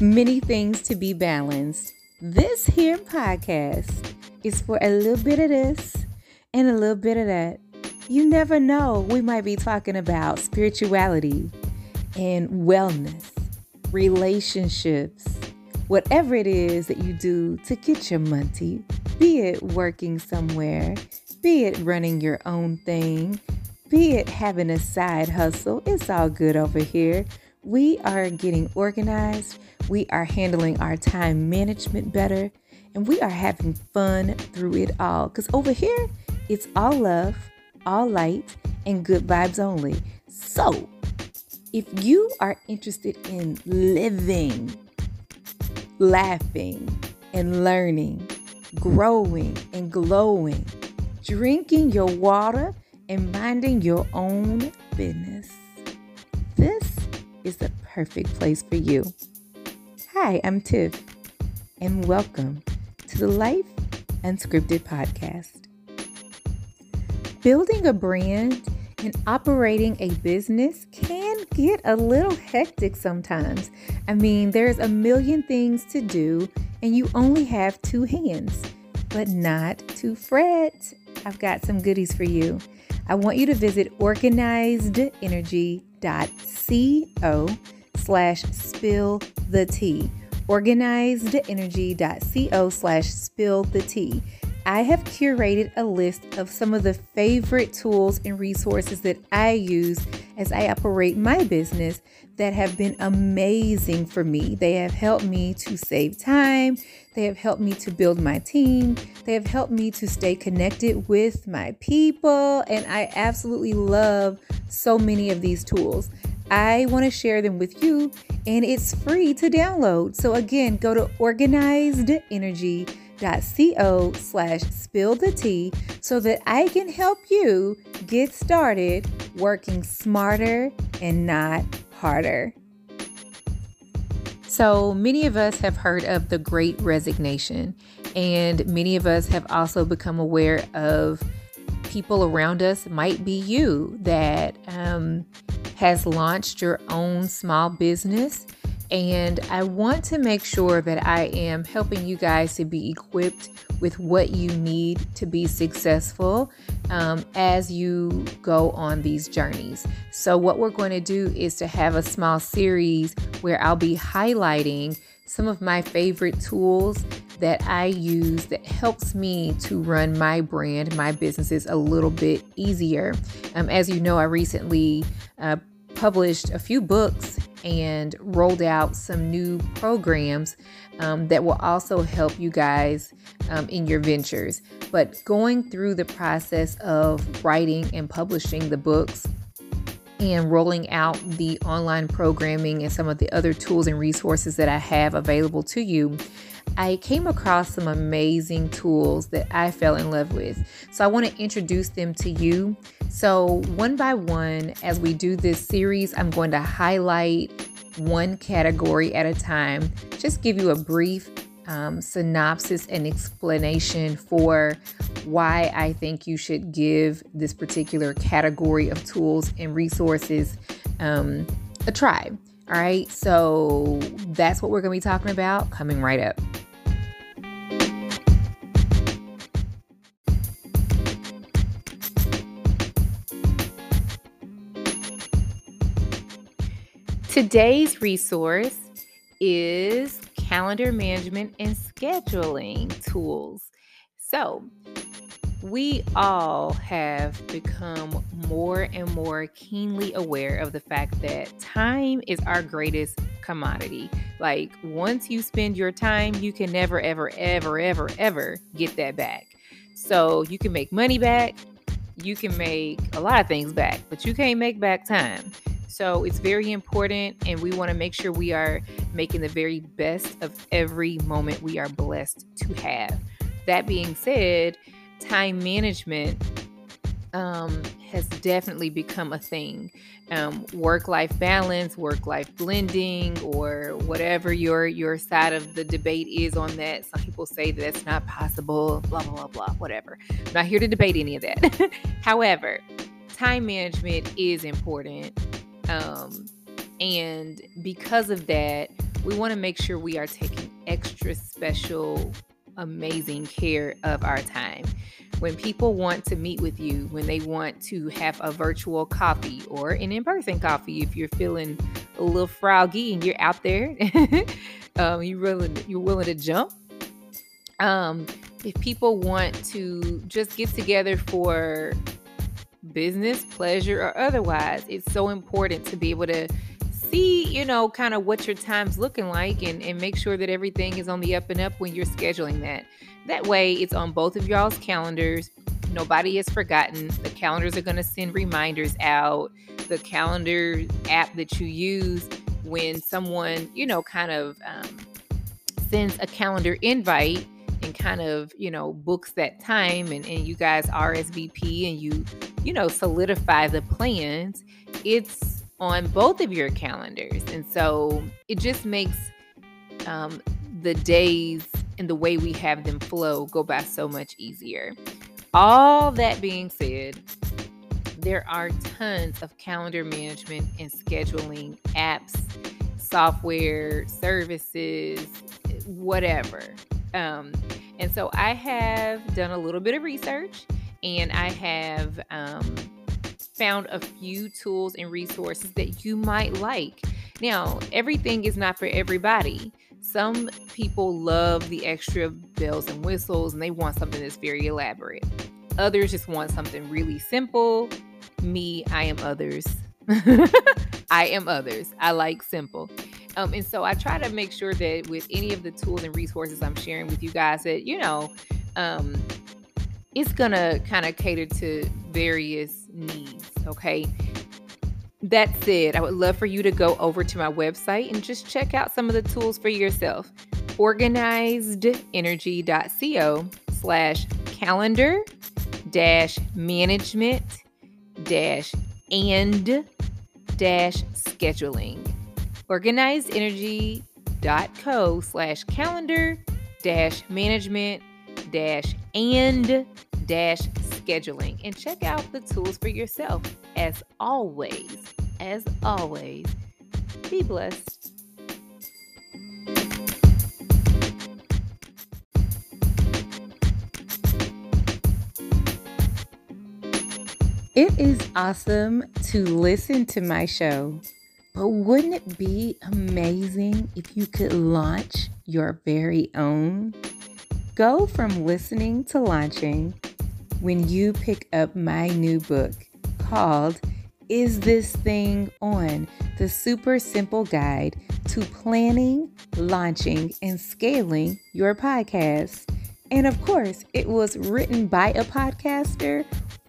Many things to be balanced. This here podcast is for a little bit of this and a little bit of that. You never know, we might be talking about spirituality and wellness, relationships, whatever it is that you do to get your money, be it working somewhere, be it running your own thing, be it having a side hustle, it's all good over here. We are getting organized, we are handling our time management better, and we are having fun through it all. Because over here, it's all love, all light, and good vibes only. So, if you are interested in living, laughing, and learning, growing and glowing, drinking your water, and minding your own business, is the perfect place for you. Hi, I'm Tiff, and welcome to the Life Unscripted podcast. Building a brand and operating a business can get a little hectic sometimes. I mean, there's a million things to do, and you only have two hands. But not to fret. I've got some goodies for you. I want you to visit organizedenergy.co slash spill the tea. Organizedenergy.co slash spill the tea. I have curated a list of some of the favorite tools and resources that I use as I operate my business that have been amazing for me. They have helped me to save time, they have helped me to build my team, they have helped me to stay connected with my people, and I absolutely love so many of these tools. I want to share them with you, and it's free to download. So, again, go to Organized Energy co slash spill the tea so that I can help you get started working smarter and not harder. So, many of us have heard of the great resignation, and many of us have also become aware of people around us, might be you, that um, has launched your own small business and I want to make sure that I am helping you guys to be equipped with what you need to be successful um, as you go on these journeys. So, what we're going to do is to have a small series where I'll be highlighting some of my favorite tools that I use that helps me to run my brand, my businesses a little bit easier. Um, as you know, I recently uh, published a few books and rolled out some new programs um, that will also help you guys um, in your ventures. But going through the process of writing and publishing the books and rolling out the online programming and some of the other tools and resources that I have available to you, I came across some amazing tools that I fell in love with. So I want to introduce them to you. So, one by one, as we do this series, I'm going to highlight one category at a time, just give you a brief um, synopsis and explanation for why I think you should give this particular category of tools and resources um, a try. All right, so that's what we're going to be talking about coming right up. Today's resource is calendar management and scheduling tools. So, we all have become more and more keenly aware of the fact that time is our greatest commodity. Like, once you spend your time, you can never, ever, ever, ever, ever get that back. So, you can make money back, you can make a lot of things back, but you can't make back time. So it's very important, and we want to make sure we are making the very best of every moment we are blessed to have. That being said, time management um, has definitely become a thing. Um, work-life balance, work-life blending, or whatever your your side of the debate is on that. Some people say that that's not possible. Blah blah blah blah. Whatever. I'm not here to debate any of that. However, time management is important um, and because of that, we want to make sure we are taking extra special, amazing care of our time. When people want to meet with you, when they want to have a virtual coffee or an in person coffee, if you're feeling a little froggy and you're out there, um, you really you're willing to jump. Um, if people want to just get together for business, pleasure, or otherwise, it's so important to be able to see, you know, kind of what your time's looking like and, and make sure that everything is on the up and up when you're scheduling that. That way, it's on both of y'all's calendars. Nobody has forgotten. The calendars are going to send reminders out. The calendar app that you use when someone, you know, kind of um, sends a calendar invite and kind of, you know, books that time and, and you guys RSVP and you, you know, solidify the plans, it's on both of your calendars. And so it just makes um, the days and the way we have them flow go by so much easier. All that being said, there are tons of calendar management and scheduling apps, software, services, whatever. Um, and so I have done a little bit of research and I have um, found a few tools and resources that you might like. Now, everything is not for everybody. Some people love the extra bells and whistles and they want something that's very elaborate. Others just want something really simple. Me, I am others. I am others. I like simple. Um, and so I try to make sure that with any of the tools and resources I'm sharing with you guys, that, you know, um, it's to kind of cater to various needs. Okay. That said, I would love for you to go over to my website and just check out some of the tools for yourself. Organizedenergy.co slash calendar dash management dash and dash scheduling organizedenergy.co slash calendar dash management dash and dash scheduling and check out the tools for yourself. As always, as always, be blessed. It is awesome to listen to my show. But wouldn't it be amazing if you could launch your very own? Go from listening to launching when you pick up my new book called Is This Thing On? The Super Simple Guide to Planning, Launching, and Scaling Your Podcast. And of course, it was written by a podcaster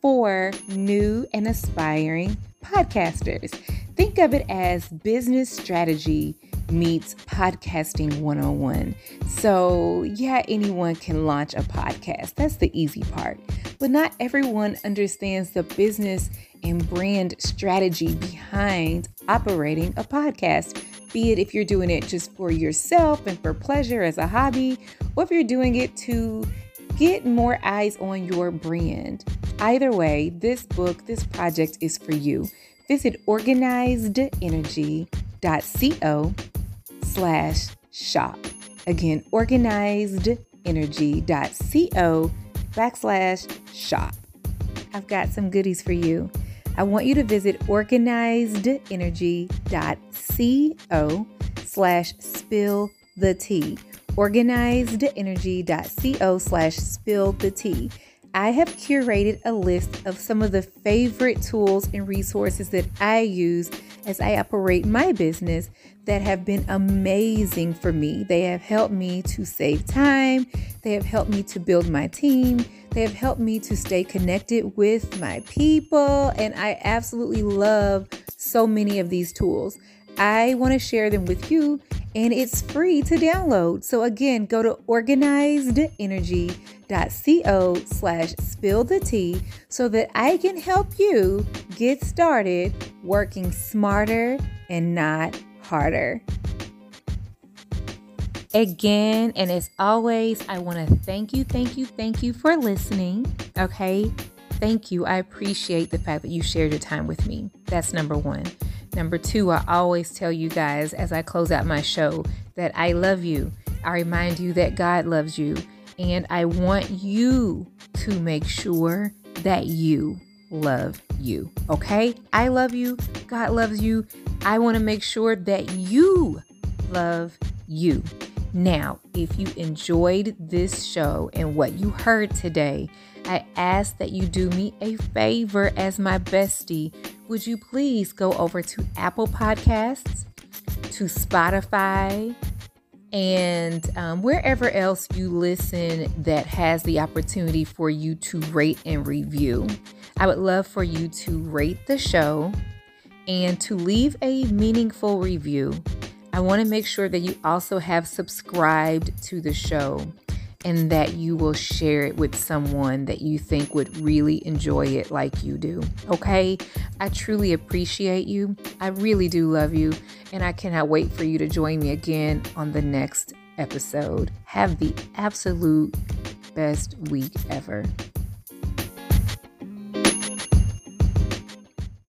for new and aspiring podcasters. Think of it as business strategy meets podcasting 101. So, yeah, anyone can launch a podcast. That's the easy part. But not everyone understands the business and brand strategy behind operating a podcast. Be it if you're doing it just for yourself and for pleasure as a hobby, or if you're doing it to get more eyes on your brand. Either way, this book, this project is for you visit organizedenergy.co slash shop. Again, organizedenergy.co backslash shop. I've got some goodies for you. I want you to visit organizedenergy.co slash spill the tea. Organizedenergy.co slash spill the tea. I have curated a list of some of the favorite tools and resources that I use as I operate my business that have been amazing for me. They have helped me to save time, they have helped me to build my team, they have helped me to stay connected with my people, and I absolutely love so many of these tools. I want to share them with you and it's free to download. So again, go to organizedenergy.co slash spill the tea so that I can help you get started working smarter and not harder. Again, and as always, I want to thank you, thank you, thank you for listening. Okay. Thank you. I appreciate the fact that you shared your time with me. That's number one. Number two, I always tell you guys as I close out my show that I love you. I remind you that God loves you. And I want you to make sure that you love you. Okay? I love you. God loves you. I want to make sure that you love you. Now, if you enjoyed this show and what you heard today, I ask that you do me a favor as my bestie. Would you please go over to Apple Podcasts, to Spotify, and um, wherever else you listen that has the opportunity for you to rate and review. I would love for you to rate the show and to leave a meaningful review. I want to make sure that you also have subscribed to the show and that you will share it with someone that you think would really enjoy it like you do. Okay? I truly appreciate you. I really do love you. And I cannot wait for you to join me again on the next episode. Have the absolute best week ever.